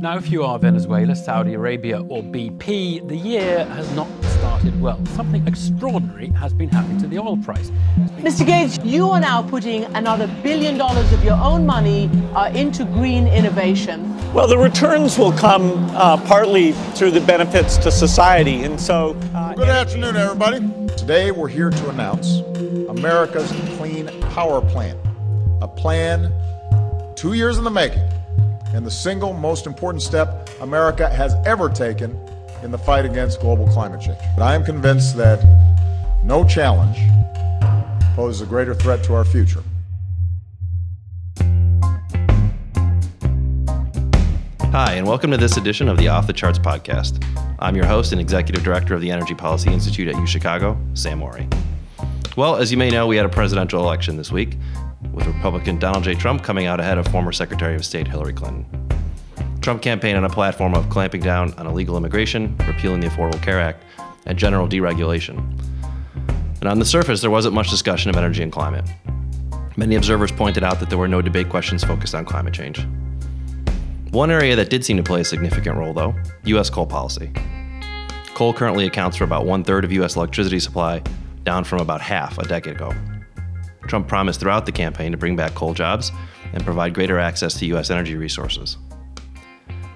Now, if you are Venezuela, Saudi Arabia, or BP, the year has not started well. Something extraordinary has been happening to the oil price. Mr. Gates, you are now putting another billion dollars of your own money uh, into green innovation. Well, the returns will come uh, partly through the benefits to society. And so. Uh, Good afternoon, everybody. Today, we're here to announce America's Clean Power Plan, a plan two years in the making and the single most important step America has ever taken in the fight against global climate change. But I am convinced that no challenge poses a greater threat to our future. Hi, and welcome to this edition of the Off the Charts podcast. I'm your host and executive director of the Energy Policy Institute at UChicago, Sam Ori. Well, as you may know, we had a presidential election this week, with Republican Donald J. Trump coming out ahead of former Secretary of State Hillary Clinton. Trump campaigned on a platform of clamping down on illegal immigration, repealing the Affordable Care Act, and general deregulation. And on the surface, there wasn't much discussion of energy and climate. Many observers pointed out that there were no debate questions focused on climate change. One area that did seem to play a significant role, though U.S. coal policy. Coal currently accounts for about one third of U.S. electricity supply, down from about half a decade ago. Trump promised throughout the campaign to bring back coal jobs and provide greater access to U.S. energy resources.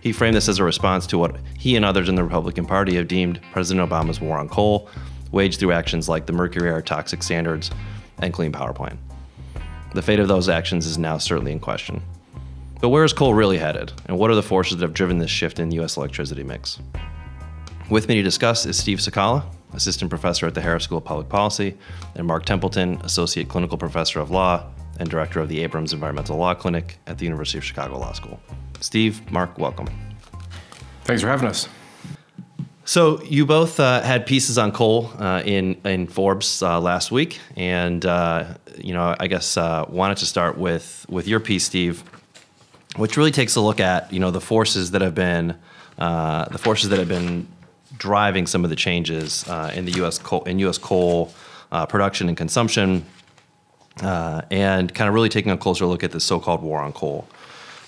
He framed this as a response to what he and others in the Republican Party have deemed President Obama's war on coal, waged through actions like the Mercury Air Toxic Standards and Clean Power Plan. The fate of those actions is now certainly in question. But where is coal really headed, and what are the forces that have driven this shift in the U.S. electricity mix? With me to discuss is Steve Cicala, assistant professor at the Harris School of Public Policy, and Mark Templeton, associate clinical professor of law and director of the Abrams Environmental Law Clinic at the University of Chicago Law School. Steve, Mark, welcome. Thanks for having us. So you both uh, had pieces on coal uh, in in Forbes uh, last week, and uh, you know I guess uh, wanted to start with with your piece, Steve, which really takes a look at you know the forces that have been uh, the forces that have been driving some of the changes uh, in the U.S. coal in U.S. coal uh, production and consumption, uh, and kind of really taking a closer look at the so-called war on coal.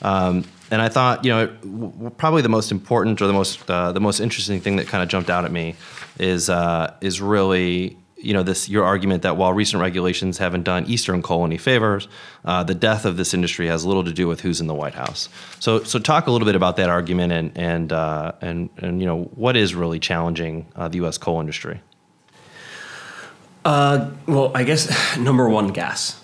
Um, and I thought, you know, w- probably the most important or the most uh, the most interesting thing that kind of jumped out at me is uh, is really you know this your argument that while recent regulations haven't done Eastern coal any favors, uh, the death of this industry has little to do with who's in the White House. So so talk a little bit about that argument and and uh, and and you know what is really challenging uh, the U.S. coal industry. Uh, well, I guess number one, gas.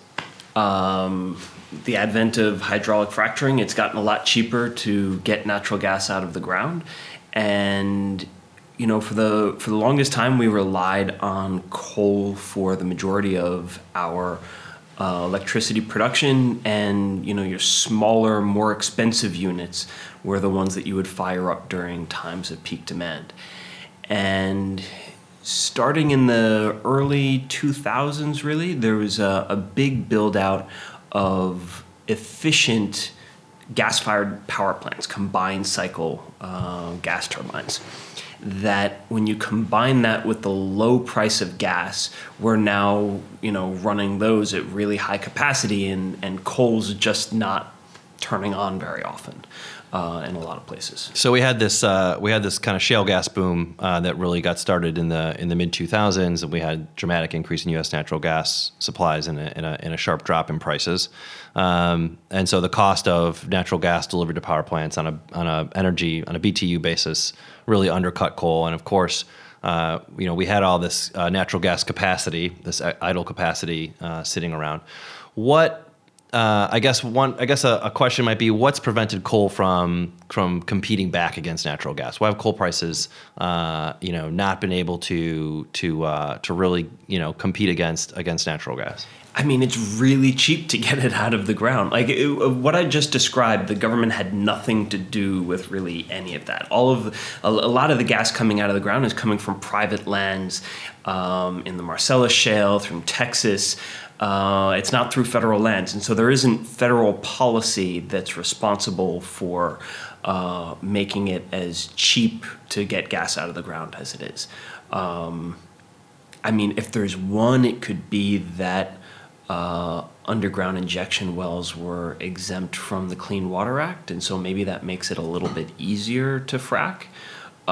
Um, the advent of hydraulic fracturing, it's gotten a lot cheaper to get natural gas out of the ground, and you know, for the for the longest time, we relied on coal for the majority of our uh, electricity production, and you know, your smaller, more expensive units were the ones that you would fire up during times of peak demand. And starting in the early 2000s, really, there was a, a big build out of efficient gas fired power plants, combined cycle uh, gas turbines that when you combine that with the low price of gas, we're now you know running those at really high capacity, and and coal's just not turning on very often. Uh, in a lot of places. So we had this uh, we had this kind of shale gas boom uh, that really got started in the in the mid 2000s, and we had dramatic increase in U.S. natural gas supplies and a, in a, in a sharp drop in prices. Um, and so the cost of natural gas delivered to power plants on a on a energy on a BTU basis really undercut coal. And of course, uh, you know we had all this uh, natural gas capacity, this idle capacity uh, sitting around. What uh, I guess one, I guess a, a, question might be, what's prevented coal from from competing back against natural gas? Why have coal prices, uh, you know, not been able to to uh, to really, you know, compete against against natural gas? I mean, it's really cheap to get it out of the ground. Like it, what I just described, the government had nothing to do with really any of that. All of a, a lot of the gas coming out of the ground is coming from private lands um, in the Marcellus Shale, from Texas. Uh, it's not through federal lands, and so there isn't federal policy that's responsible for uh, making it as cheap to get gas out of the ground as it is. Um, I mean, if there's one, it could be that uh, underground injection wells were exempt from the Clean Water Act, and so maybe that makes it a little bit easier to frack.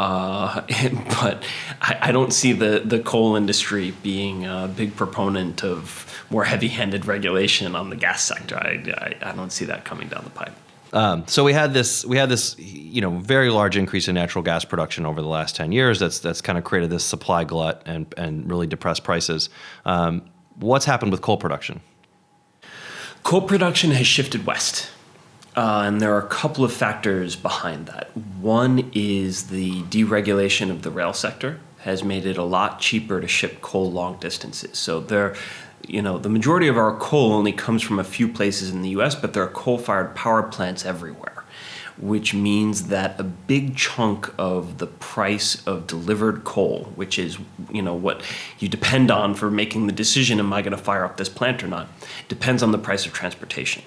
Uh, but I, I, don't see the, the coal industry being a big proponent of more heavy-handed regulation on the gas sector. I, I, I don't see that coming down the pipe. Um, so we had this we had this you know very large increase in natural gas production over the last ten years. That's that's kind of created this supply glut and and really depressed prices. Um, what's happened with coal production? Coal production has shifted west. Uh, and there are a couple of factors behind that. One is the deregulation of the rail sector has made it a lot cheaper to ship coal long distances. So there, you know, the majority of our coal only comes from a few places in the U.S., but there are coal-fired power plants everywhere, which means that a big chunk of the price of delivered coal, which is you know what you depend on for making the decision, am I going to fire up this plant or not, depends on the price of transportation.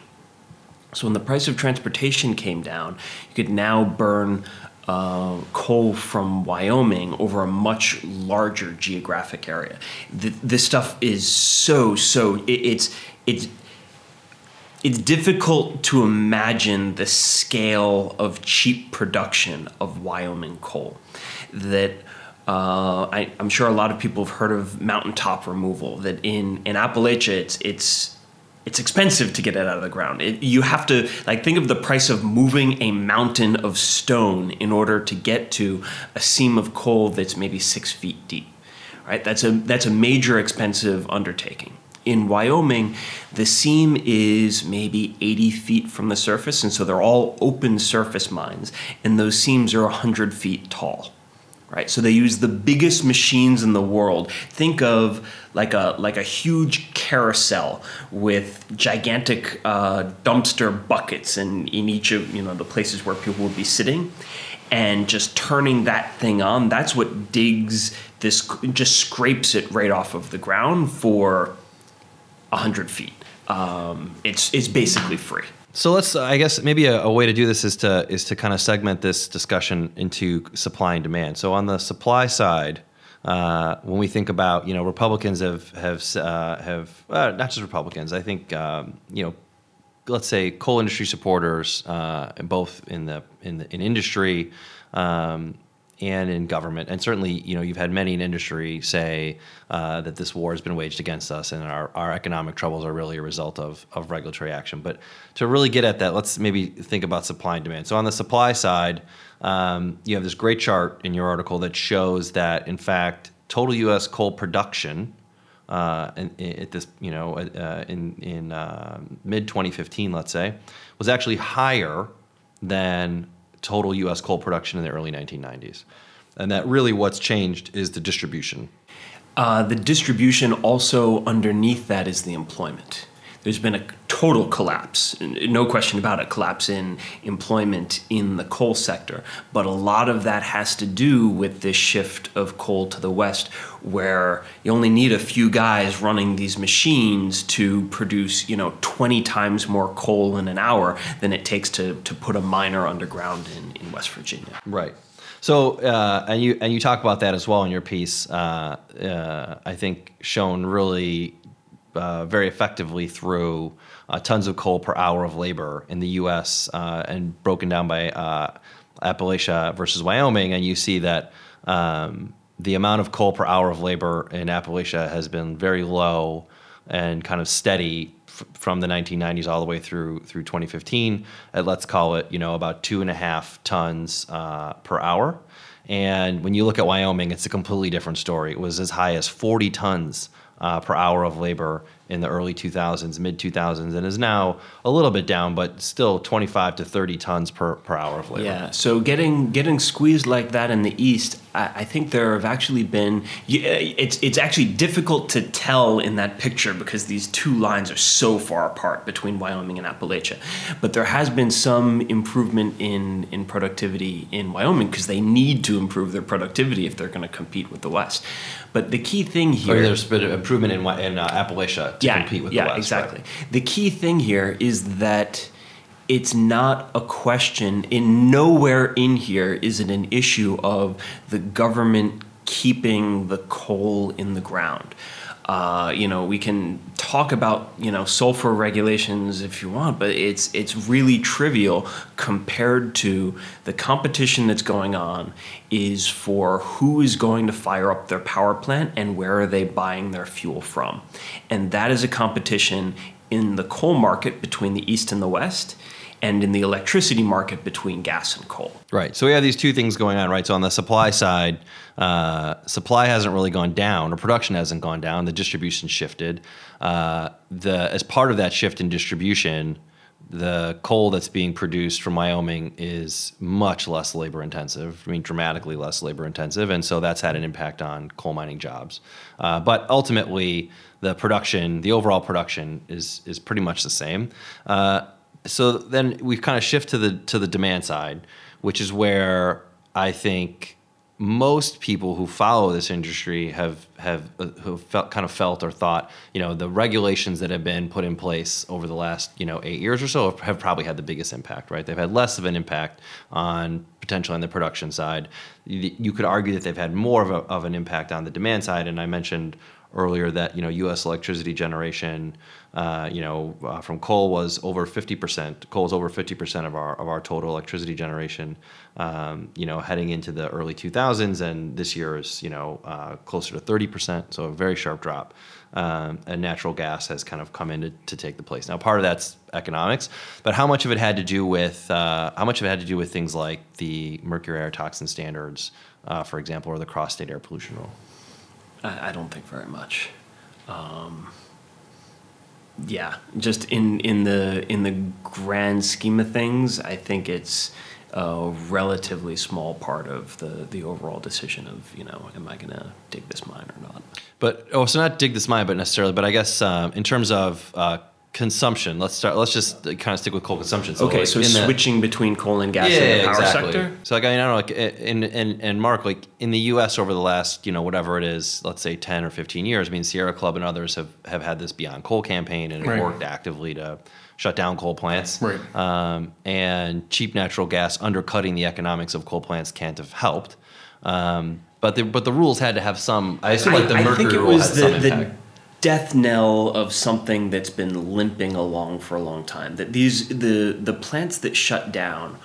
So when the price of transportation came down, you could now burn uh, coal from Wyoming over a much larger geographic area. Th- this stuff is so so it, it's it's it's difficult to imagine the scale of cheap production of Wyoming coal. That uh, I, am sure a lot of people have heard of mountaintop removal. That in in Appalachia, it's it's it's expensive to get it out of the ground. It, you have to like think of the price of moving a mountain of stone in order to get to a seam of coal that's maybe six feet deep. Right? That's a that's a major expensive undertaking. In Wyoming, the seam is maybe 80 feet from the surface, and so they're all open surface mines, and those seams are 100 feet tall right? So they use the biggest machines in the world. Think of like a like a huge carousel with gigantic uh, dumpster buckets in in each of you know the places where people would be sitting, and just turning that thing on. That's what digs this. Just scrapes it right off of the ground for hundred feet. Um, it's it's basically free. So let's, I guess, maybe a, a, way to do this is to is to kind of segment this discussion into supply and demand. So on the supply side, uh, when we think about, you know, Republicans have have uh, have uh, not just Republicans. I think um, you know, let's say coal industry supporters, uh, both in the in the in industry. Um, and in government. And certainly, you know, you've had many in industry say uh, that this war has been waged against us and our, our economic troubles are really a result of, of regulatory action. But to really get at that, let's maybe think about supply and demand. So on the supply side, um, you have this great chart in your article that shows that, in fact, total U.S. coal production uh, in, at this, you know, uh, in in uh, mid 2015, let's say, was actually higher than total U.S. coal production in the early 1990s. And that really what's changed is the distribution. Uh, the distribution also underneath that is the employment there's been a total collapse, no question about it, collapse in employment in the coal sector. But a lot of that has to do with this shift of coal to the west, where you only need a few guys running these machines to produce, you know, 20 times more coal in an hour than it takes to, to put a miner underground in, in West Virginia. Right. So, uh, and you and you talk about that as well in your piece. Uh, uh, I think shown really uh, very effectively through uh, tons of coal per hour of labor in the U.S. Uh, and broken down by uh, Appalachia versus Wyoming, and you see that um, the amount of coal per hour of labor in Appalachia has been very low and kind of steady f- from the 1990s all the way through through 2015. At let's call it you know about two and a half tons uh, per hour. And when you look at Wyoming, it's a completely different story. It was as high as 40 tons uh, per hour of labor in the early 2000s, mid 2000s, and is now a little bit down, but still 25 to 30 tons per, per hour of labor. Yeah, so getting getting squeezed like that in the East, I, I think there have actually been. It's it's actually difficult to tell in that picture because these two lines are so far apart between Wyoming and Appalachia. But there has been some improvement in in productivity in Wyoming because they need to improve their productivity if they're going to compete with the West. But the key thing here, or there's been improvement in in uh, Appalachia to yeah, compete with yeah, the West. exactly. Right? The key thing here is that it's not a question. In nowhere in here is it an issue of the government keeping the coal in the ground. Uh, you know, we can talk about you know sulfur regulations if you want, but it's it's really trivial compared to the competition that's going on. Is for who is going to fire up their power plant and where are they buying their fuel from, and that is a competition in the coal market between the east and the west and in the electricity market between gas and coal. Right. So we have these two things going on, right? So on the supply side, uh, supply hasn't really gone down, or production hasn't gone down. The distribution shifted. Uh, the as part of that shift in distribution, the coal that's being produced from Wyoming is much less labor intensive. I mean, dramatically less labor intensive, and so that's had an impact on coal mining jobs. Uh, but ultimately, the production, the overall production, is is pretty much the same. Uh, so then we kind of shift to the to the demand side, which is where I think most people who follow this industry have have uh, who felt kind of felt or thought you know the regulations that have been put in place over the last you know eight years or so have, have probably had the biggest impact right? They've had less of an impact on potentially on the production side. You, you could argue that they've had more of, a, of an impact on the demand side and I mentioned earlier that you know U.S. electricity generation, uh, you know, uh, from coal was over 50 percent. Coal is over 50 percent of our of our total electricity generation. Um, you know, heading into the early 2000s, and this year is you know uh, closer to 30 percent. So a very sharp drop. Um, and natural gas has kind of come in to, to, take the place. Now, part of that's economics, but how much of it had to do with uh, how much of it had to do with things like the mercury air toxin standards, uh, for example, or the cross-state air pollution rule? I, I don't think very much. Um, yeah, just in in the in the grand scheme of things, I think it's a relatively small part of the the overall decision of you know, am I going to dig this mine or not? But oh, so not dig this mine, but necessarily, but I guess um, in terms of uh, consumption. Let's start. Let's just kind of stick with coal consumption. So okay, like so switching the, between coal and gas yeah, in the power exactly. sector. So like I mean, I don't know, like in and and Mark, like in the U.S. over the last you know whatever it is, let's say ten or fifteen years. I mean, Sierra Club and others have have had this Beyond Coal campaign and right. worked actively to shut down coal plants. Right. Um, and cheap natural gas undercutting the economics of coal plants can't have helped. Um, but the but the rules had to have some. I assume like the I, mercury I think it rule was had the, some the death knell of something that's been limping along for a long time. That these the the plants that shut down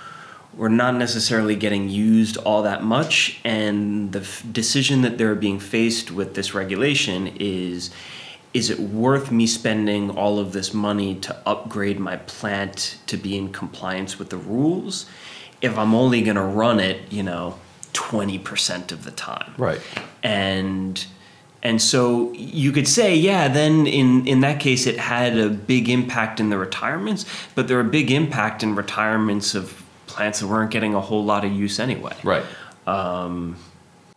were not necessarily getting used all that much, and the f- decision that they're being faced with this regulation is. Is it worth me spending all of this money to upgrade my plant to be in compliance with the rules if I'm only going to run it, you know, 20% of the time? Right. And and so you could say, yeah, then in, in that case, it had a big impact in the retirements, but there are a big impact in retirements of plants that weren't getting a whole lot of use anyway. Right. Um,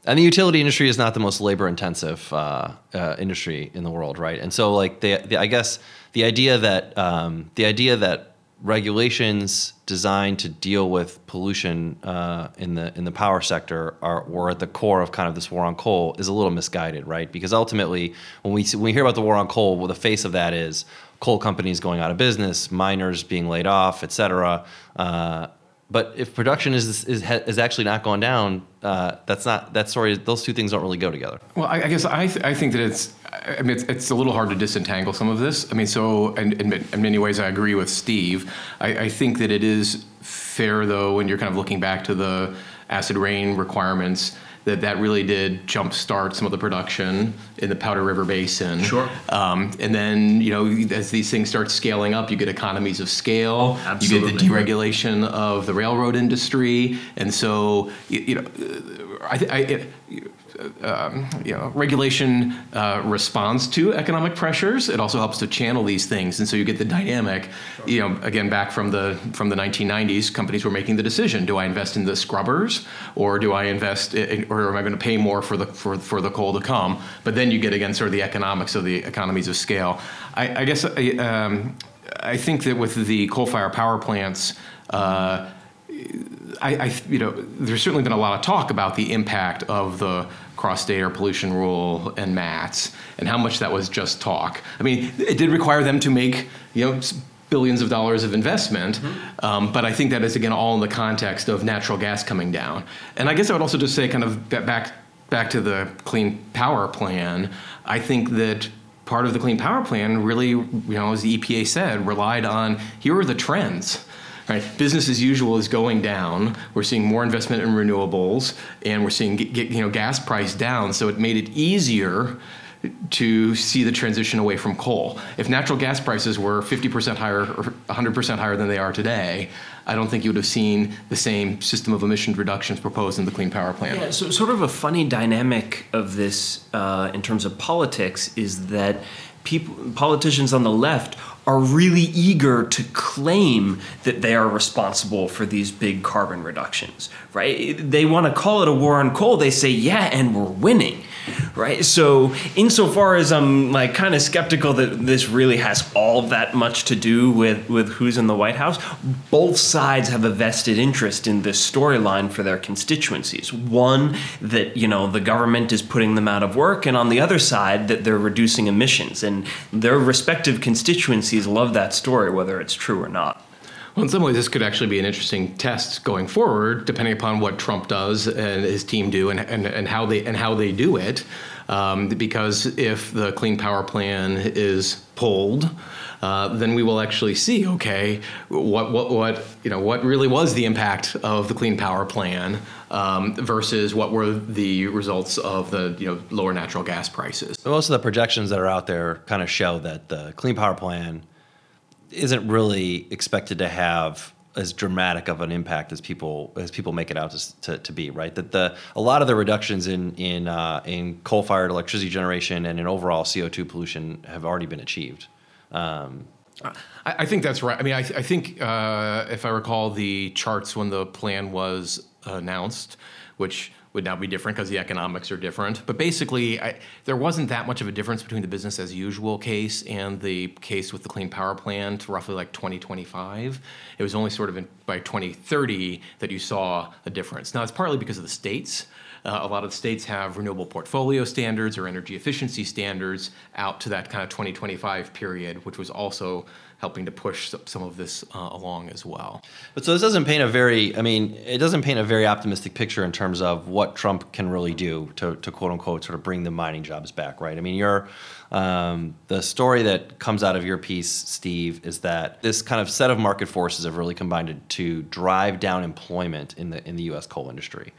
and the utility industry is not the most labor intensive uh, uh, industry in the world, right? And so, like, the, the I guess the idea that um, the idea that regulations designed to deal with pollution uh, in the in the power sector are were at the core of kind of this war on coal is a little misguided, right? Because ultimately, when we when we hear about the war on coal, well, the face of that is coal companies going out of business, miners being laid off, et cetera. Uh, but if production is is, is actually not going down, uh, that's not that story. Those two things don't really go together. Well, I, I guess I th- I think that it's I mean it's, it's, a little hard to disentangle some of this. I mean, so in, in, in many ways I agree with Steve. I, I think that it is fair though when you're kind of looking back to the acid rain requirements that that really did jumpstart some of the production in the Powder River Basin. Sure. Um, and then you know as these things start scaling up, you get economies of scale. Absolutely. You get the deregulation of the railroad industry, and so you, you know, I, I it, um, you know, regulation uh, responds to economic pressures. It also helps to channel these things, and so you get the dynamic. You know, again, back from the from the 1990s, companies were making the decision: Do I invest in the scrubbers, or do I invest, in, or am I going to pay more for the for, for the coal to come? But then you get again sort of the economics of the economies of scale. I, I guess I, um, I think that with the coal-fired power plants. Uh, I, I, you know, there's certainly been a lot of talk about the impact of the cross-state air pollution rule and MATS, and how much that was just talk. I mean, it did require them to make, you know, billions of dollars of investment, mm-hmm. um, but I think that is again all in the context of natural gas coming down. And I guess I would also just say, kind of back back to the Clean Power Plan, I think that part of the Clean Power Plan really, you know, as the EPA said, relied on here are the trends. Right, business as usual is going down. We're seeing more investment in renewables, and we're seeing you know gas price down. So it made it easier to see the transition away from coal. If natural gas prices were 50% higher or 100% higher than they are today, I don't think you would have seen the same system of emission reductions proposed in the Clean Power Plan. Yeah, so sort of a funny dynamic of this uh, in terms of politics is that people, politicians on the left are really eager to claim that they are responsible for these big carbon reductions, right? They want to call it a war on coal. They say, yeah, and we're winning right? So, insofar as I'm like kind of skeptical that this really has all that much to do with with who's in the White House, both sides have a vested interest in this storyline for their constituencies. One that you know the government is putting them out of work, and on the other side that they're reducing emissions, and their respective constituencies love that story, whether it's true or not. Well, in some ways, this could actually be an interesting test going forward, depending upon what Trump does and his team do, and, and, and how they and how they do it. Um, because if the Clean Power Plan is pulled, uh, then we will actually see okay what what what you know what really was the impact of the Clean Power Plan um, versus what were the results of the you know lower natural gas prices. Most of the projections that are out there kind of show that the Clean Power Plan isn't really expected to have as dramatic of an impact as people as people make it out to, to, to be right that the a lot of the reductions in in uh, in coal fired electricity generation and in overall CO2 pollution have already been achieved. Um, I, I, think that's right. I mean, I, I think uh, if I recall the charts when the plan was announced, which would now be different because the economics are different. But basically, I, there wasn't that much of a difference between the business as usual case and the case with the Clean Power Plan to roughly like 2025. It was only sort of in, by 2030 that you saw a difference. Now, it's partly because of the states. Uh, a lot of the states have renewable portfolio standards or energy efficiency standards out to that kind of 2025 period, which was also helping to push some of this uh, along as well. But so this doesn't paint a very, I mean, it doesn't paint a very optimistic picture in terms of what Trump can really do to, to quote unquote sort of bring the mining jobs back, right? I mean, you're, um, the story that comes out of your piece, Steve, is that this kind of set of market forces have really combined to drive down employment in the in the U.S. coal industry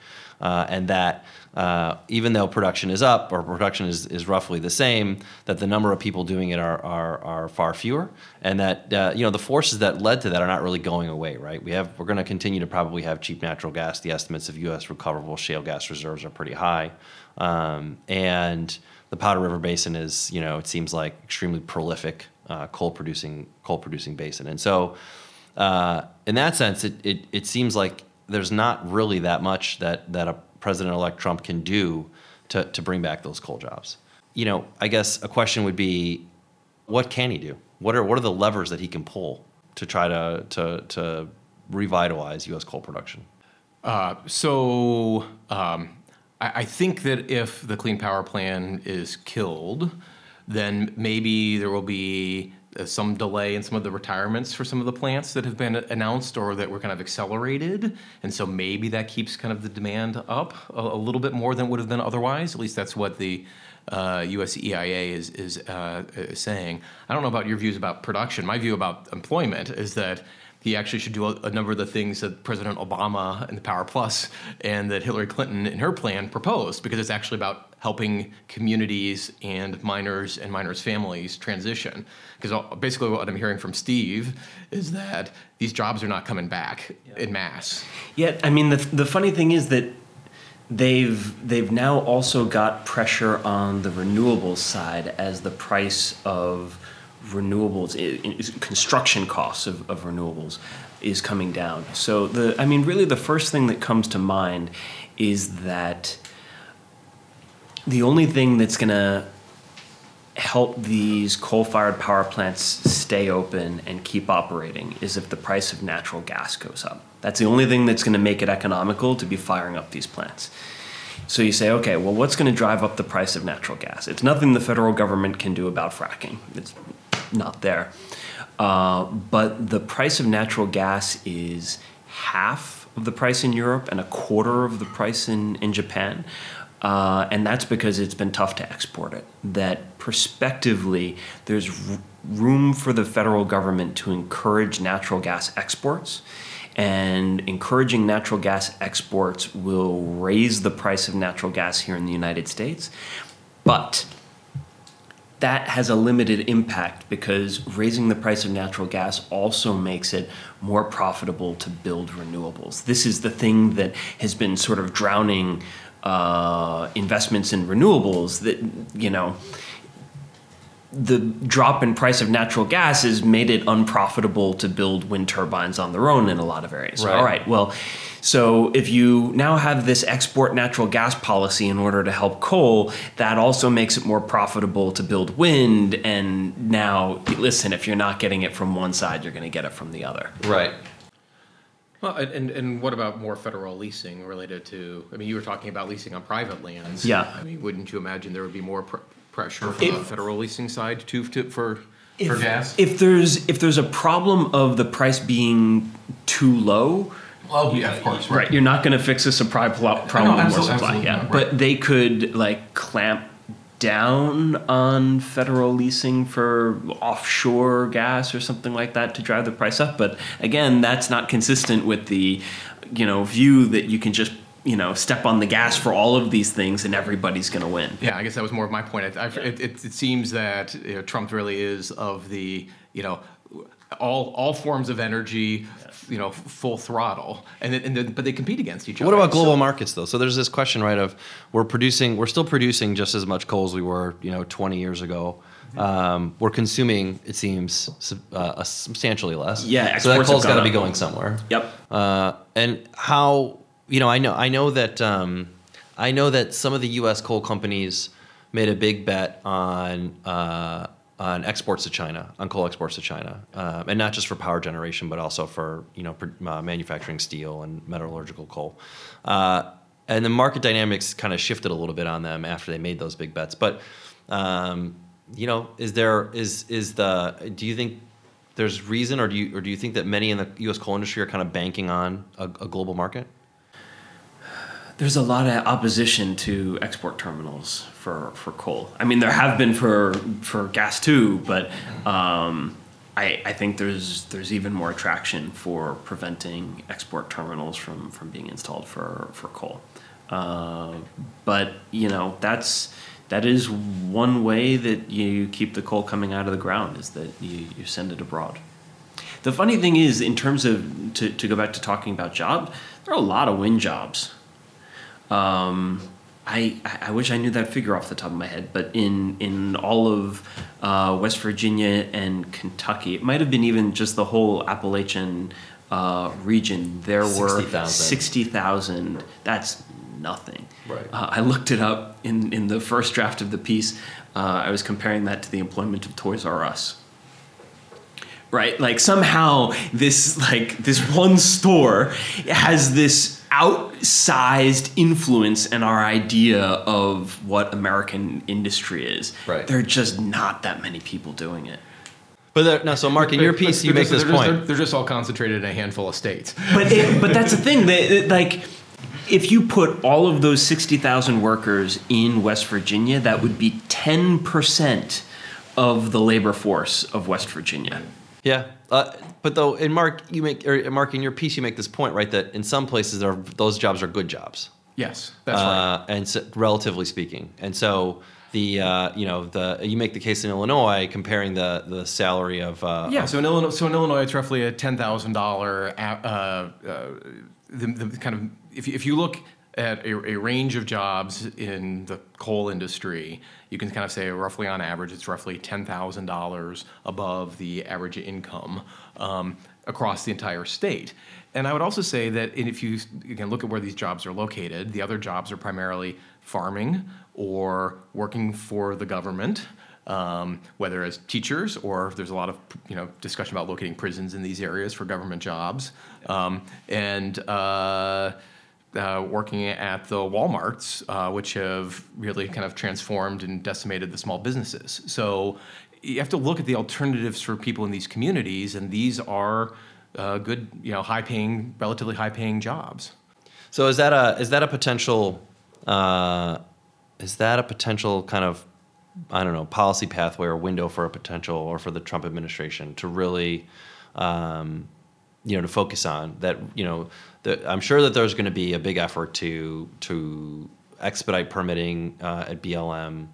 uh, and that uh, even though production is up or production is, is roughly the same, that the number of people doing it are, are, are far fewer, and that uh, you know the forces that led to that are not really going away. Right? We have we're going to continue to probably have cheap natural gas. The estimates of U.S. recoverable shale gas reserves are pretty high, um, and the Powder River Basin is you know it seems like extremely prolific uh, coal producing coal producing basin, and so. Uh, in that sense, it, it, it seems like there's not really that much that that a president-elect Trump can do to to bring back those coal jobs. You know, I guess a question would be, what can he do? What are what are the levers that he can pull to try to to to revitalize U.S. coal production? Uh, so um, I, I think that if the Clean Power Plan is killed, then maybe there will be some delay in some of the retirements for some of the plants that have been announced or that were kind of accelerated. And so maybe that keeps kind of the demand up a, a little bit more than would have been otherwise. At least that's what the uh, US EIA is, is, uh, is saying. I don't know about your views about production. My view about employment is that he actually should do a, a, number of the things that President Obama and the Power Plus and that Hillary Clinton in her plan proposed, because it's actually about helping communities and miners and miners' families transition. Because basically, what I'm hearing from Steve is that these jobs are not coming back yeah. in mass. Yet, I mean, the, the funny thing is that they've they've now also got pressure on the renewables side as the price of renewables, construction costs of, of renewables is coming down. So the, I mean, really, the first thing that comes to mind is that the only thing that's going to help these coal-fired power plants stay open and keep operating is if the price of natural gas goes up. That's the only thing that's going to make it economical to be firing up these plants. So you say, okay, well, what's going to drive up the price of natural gas? It's nothing the federal government can do about fracking. It's not there. Uh, but the price of natural gas is half of the price in Europe and a quarter of the price in, in Japan. Uh, and that's because it's been tough to export it. That prospectively, there's r- room for the federal government to encourage natural gas exports. And encouraging natural gas exports will raise the price of natural gas here in the United States. But that has a limited impact because raising the price of natural gas also makes it more profitable to build renewables. This is the thing that has been sort of drowning uh, investments in renewables. That you know, the drop in price of natural gas has made it unprofitable to build wind turbines on their own in a lot of areas. Right. All right, well. So, if you now have this export natural gas policy in order to help coal, that also makes it more profitable to build wind. And now, listen, if you're not getting it from one side, you're going to get it from the other. Right. Well, and, and what about more federal leasing related to, I mean, you were talking about leasing on private lands. Yeah. I mean, wouldn't you imagine there would be more pr- pressure from If- the federal leasing side to, to, for, for if, gas? If there's if there's a problem of the price being too low, Oh, yeah, of course. right, you're not going to fix a supply pl- problem with more absolutely, supply. absolutely, Yeah, right. but they could like clamp down on federal leasing for offshore gas or something like that to drive the price up. But again, that's not consistent with the you know view that you can just you know step on the gas for all of these things and everybody's going to win. Yeah, I guess that was more of my point. I, I, it, it, it seems that you know, Trump really is of the you know all all forms of energy, you know, full throttle, and then, and then, but they compete against each other. What about global So- markets though? So there's this question, right? Of we're producing, we're still producing just as much coal as we were, you know, 20 years ago. Um, we're consuming, it seems, uh, substantially less. Yeah, So that coal's got to be going somewhere. Yep. Uh, and how you know I know I know that um, I know that some of the U.S. coal companies made a big bet on uh, on exports to China, on coal exports to China, um, and not just for power generation, but also for you know uh, manufacturing steel and metallurgical coal. Uh, and the market dynamics kind of shifted a little bit on them after they made those big bets. But um, you know, is there is is the do you think there's reason, or do you or do you think that many in the U.S. coal industry are kind of banking on a, a global market? There's a lot of opposition to export terminals for, for coal. I mean, there have been for for gas too, but um, I, I think there's there's even more attraction for preventing export terminals from, from being installed for for coal. Uh, but you know that's that is one way that you keep the coal coming out of the ground is that you, you send it abroad. The funny thing is, in terms of to, to go back to talking about jobs, there are a lot of wind jobs. Um, I, I wish I knew that figure off the top of my head, but in in all of uh, West Virginia and Kentucky, it might have been even just the whole Appalachian uh, region. There were 60,000. sixty thousand. That's nothing. Right. Uh, I looked it up in in the first draft of the piece. Uh, I was comparing that to the employment of Toys R Us right like somehow this like this one store has this outsized influence in our idea of what american industry is Right. there are just not that many people doing it But there, no, so Mark, in your piece, but you make just- this they're just- point. They're, they're just all concentrated in a handful of states. but it, but that's the thing that that, like if you put all of those 60,000 workers in West Virginia that would be 10% of the labor force of West Virginia Yeah, uh, but though, in Mark, you make or Mark, in your piece, you make this point, right? That in some places, there are, those jobs are good jobs, Yes, that's right. uh, and so, relatively speaking, and so the uh, you know the you make the case in Illinois comparing the the salary of uh, Yeah, so in Illinois, so in Illinois, it's roughly a ten thousand dollar. Uh, uh, the, the kind of if you, if you look at a, a range of jobs in the coal industry, you can kind of say roughly on average, it's roughly ten thousand dollars above the average income um, across the entire state. And I would also say that if you again look at where these jobs are located, the other jobs are primarily farming or working for the government um, whether as teachers or there's a lot of you know discussion about locating prisons in these areas for government jobs, um, and uh, uh, working at the WalMarts, uh, which have really kind of transformed and decimated the small businesses. So you have to look at the alternatives for people in these communities, and these are uh, good, you know, high-paying, relatively high-paying jobs. So is that a is that a potential uh, is that a potential kind of I don't know policy pathway or window for a potential or for the Trump administration to really um, you know to focus on that you know the, I'm sure that there's going to be a big effort to to expedite permitting uh, at BLM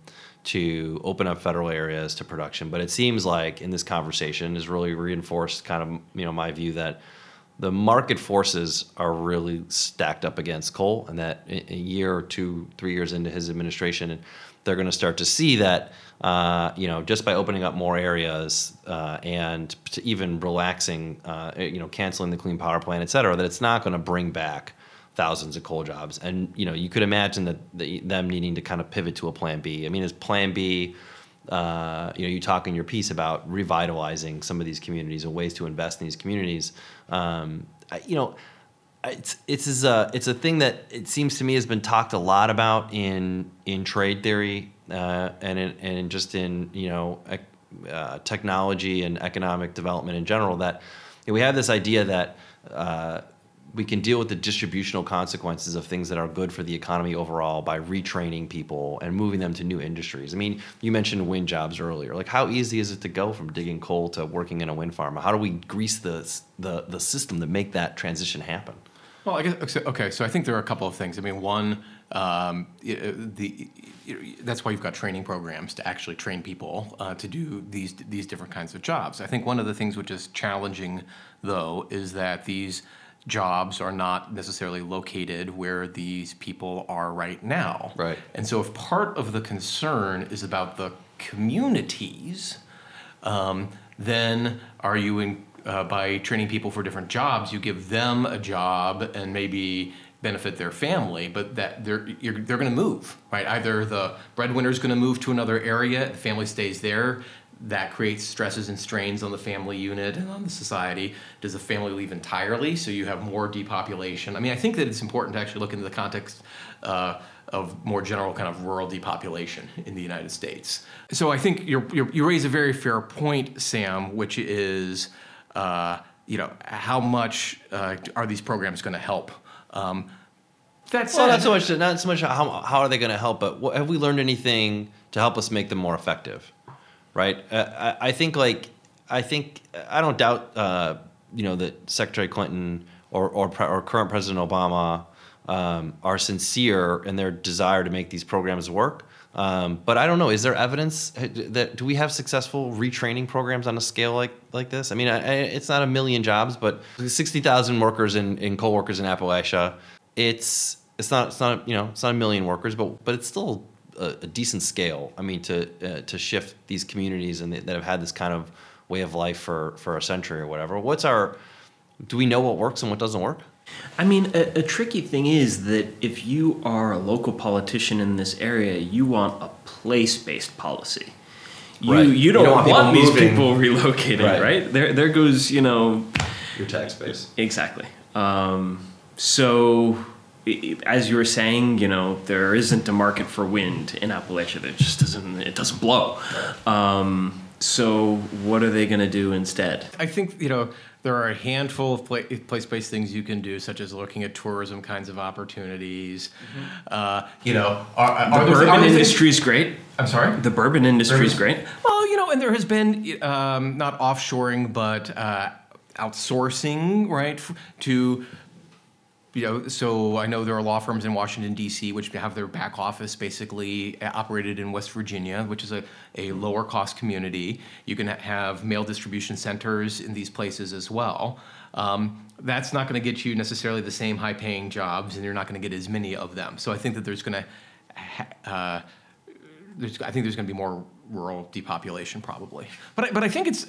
to open up federal areas to production. But it seems like in this conversation is really reinforced kind of you know my view that the market forces are really stacked up against coal and that a year or two three years into his administration they're going to start to see that uh, you know just by opening up more areas uh, and even relaxing uh, you know canceling the clean power plan et cetera that it's not going to bring back thousands of coal jobs and you know you could imagine that the, them needing to kind of pivot to a plan b i mean is plan b uh, you know, you talk in your piece about revitalizing some of these communities and ways to invest in these communities. Um, I, you know, it's it's a it's a thing that it seems to me has been talked a lot about in in trade theory uh, and in, and just in you know uh, technology and economic development in general that you know, we have this idea that uh, we can deal with the distributional consequences of things that are good for the economy overall by retraining people and moving them to new industries. I mean, you mentioned wind jobs earlier. Like, how easy is it to go from digging coal to working in a wind farm? How do we grease the the, the system to make that transition happen? Well, I guess okay. So I think there are a couple of things. I mean, one, um, the that's why you've got training programs to actually train people uh, to do these these different kinds of jobs. I think one of the things which is challenging, though, is that these jobs are not necessarily located where these people are right now. Right. And so, if part of the concern is about the communities, um, then are you in, uh, by training people for different jobs, you give them a job and maybe benefit their family, but that they're they're going to move, right? Either the breadwinner is going to move to another area, the family stays there, that creates stresses and strains on the family unit and on the society. Does the family leave entirely so you have more depopulation? I mean, I think that it's important to actually look into the context uh, of more general kind of rural depopulation in the United States. So I think you you raise a very fair point, Sam, which is, uh, you know, how much uh, are these programs going to help? Um, that's well, not so much not so much how, how are they going to help, but what, have we learned anything to help us make them more effective? right? Uh, I, I, think like I think I don't doubt uh, you know that Secretary Clinton or or, or current President Obama um, are sincere in their desire to make these programs work. Um, but I don't know. Is there evidence that do we have successful retraining programs on a scale like like this? I mean, I, I, it's not a million jobs, but sixty thousand workers in, in coal workers in Appalachia. It's it's not it's not you know it's not a million workers, but but it's still a, a decent scale. I mean, to uh, to shift these communities and that have had this kind of way of life for for a century or whatever. What's our do we know what works and what doesn't work? I mean, a, a, tricky thing is that if you are a local politician in this area, you want a place-based policy. You right. you don't, you don't want, want these people relocating, right. right. There there goes you know your tax base exactly. Um, so as you were saying, you know, there isn't a market for wind in Appalachia. It just doesn't. It doesn't blow. Um, so what are they going to do instead? I think you know there are a handful of place-based things you can do, such as looking at tourism kinds of opportunities. Mm-hmm. Uh, you know, are, are the bourbon industry is great. I'm sorry. The bourbon industry is great. Well, you know, and there has been um, not offshoring, but uh, outsourcing, right, to you know, so I know there are law firms in Washington D.C. which have their back office basically uh, operated in West Virginia, which is a, a lower cost community. You can have mail distribution centers in these places as well. Um, that's not going to get you necessarily the same high paying jobs, and you're not going to get as many of them. So I think that there's going to, uh, there's, I think there's going to be more rural depopulation probably. But but I think it's,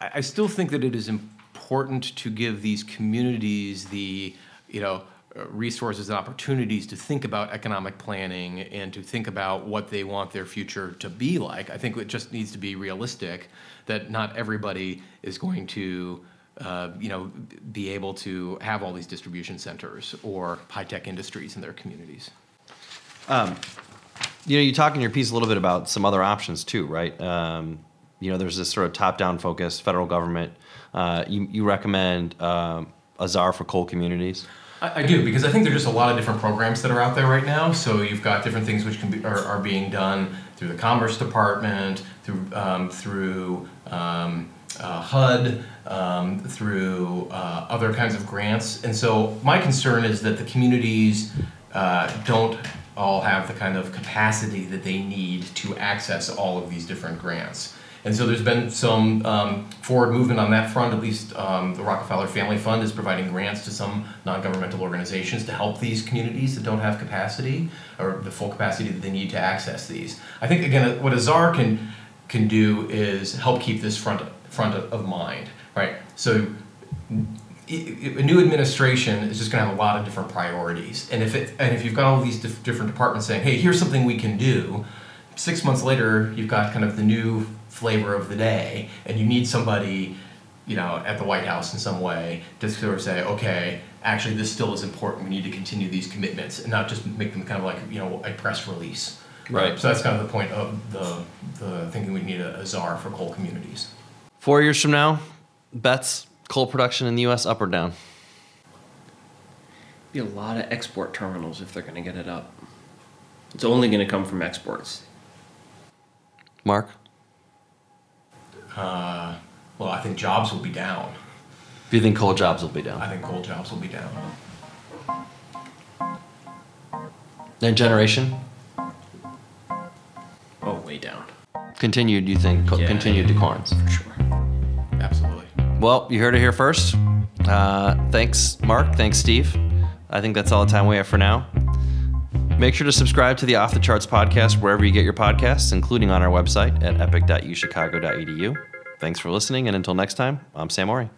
I still think that it is important important to give these communities the you know resources and opportunities to think about economic planning and to think about what they want their future to be like. I think it just needs to be realistic that not everybody is going to uh, you know be able to have all these distribution centers or high tech industries in their communities. Um, you know, you talk in your piece a little bit about some other options too, right? Um, you know, there's this sort of top down focus, federal government uh, you, you recommend um, a czar for coal communities. I, I do because I think there's just a lot of different programs that are out there right now. So you've got different things which can be are, are being done through the Commerce Department, through um, through um, uh, HUD, um, through uh, other kinds of grants. And so my concern is that the communities uh, don't all have the kind of capacity that they need to access all of these different grants. And so there's been some um, forward movement on that front. At least um, the Rockefeller Family Fund is providing grants to some non-governmental organizations to help these communities that don't have capacity or the full capacity that they need to access these. I think again, what a czar can can do is help keep this front front of mind, right? So a new administration is just going to have a lot of different priorities, and if it and if you've got all these dif- different departments saying, "Hey, here's something we can do," six months later, you've got kind of the new flavor of the day, and you need somebody, you know, at the White House in some way to sort of say, "Okay, actually, this still is important. We need to continue these commitments, and not just make them kind of like you know a press release." Right. So that's kind of the point of the the thinking we need a, a czar for coal communities. Four years from now, bets coal production in the U.S. up or down? Be a lot of export terminals if they're going to get it up. It's only going to come from exports. Mark, Uh, well, I think jobs will be down. do you think coal jobs will be down? I think coal jobs will be down. And generation Oh, way down continued. You think co- Yeah. continued declines? for sure. Absolutely. Well, you heard it here first. Uh, thanks, Mark. Thanks, Steve. I think that's all the time we have for now. Make sure to subscribe to the Off the Charts podcast wherever you get your podcasts, including on our website at epic.uchicago.edu. Thanks for listening, and until next time, I'm Sam Ori.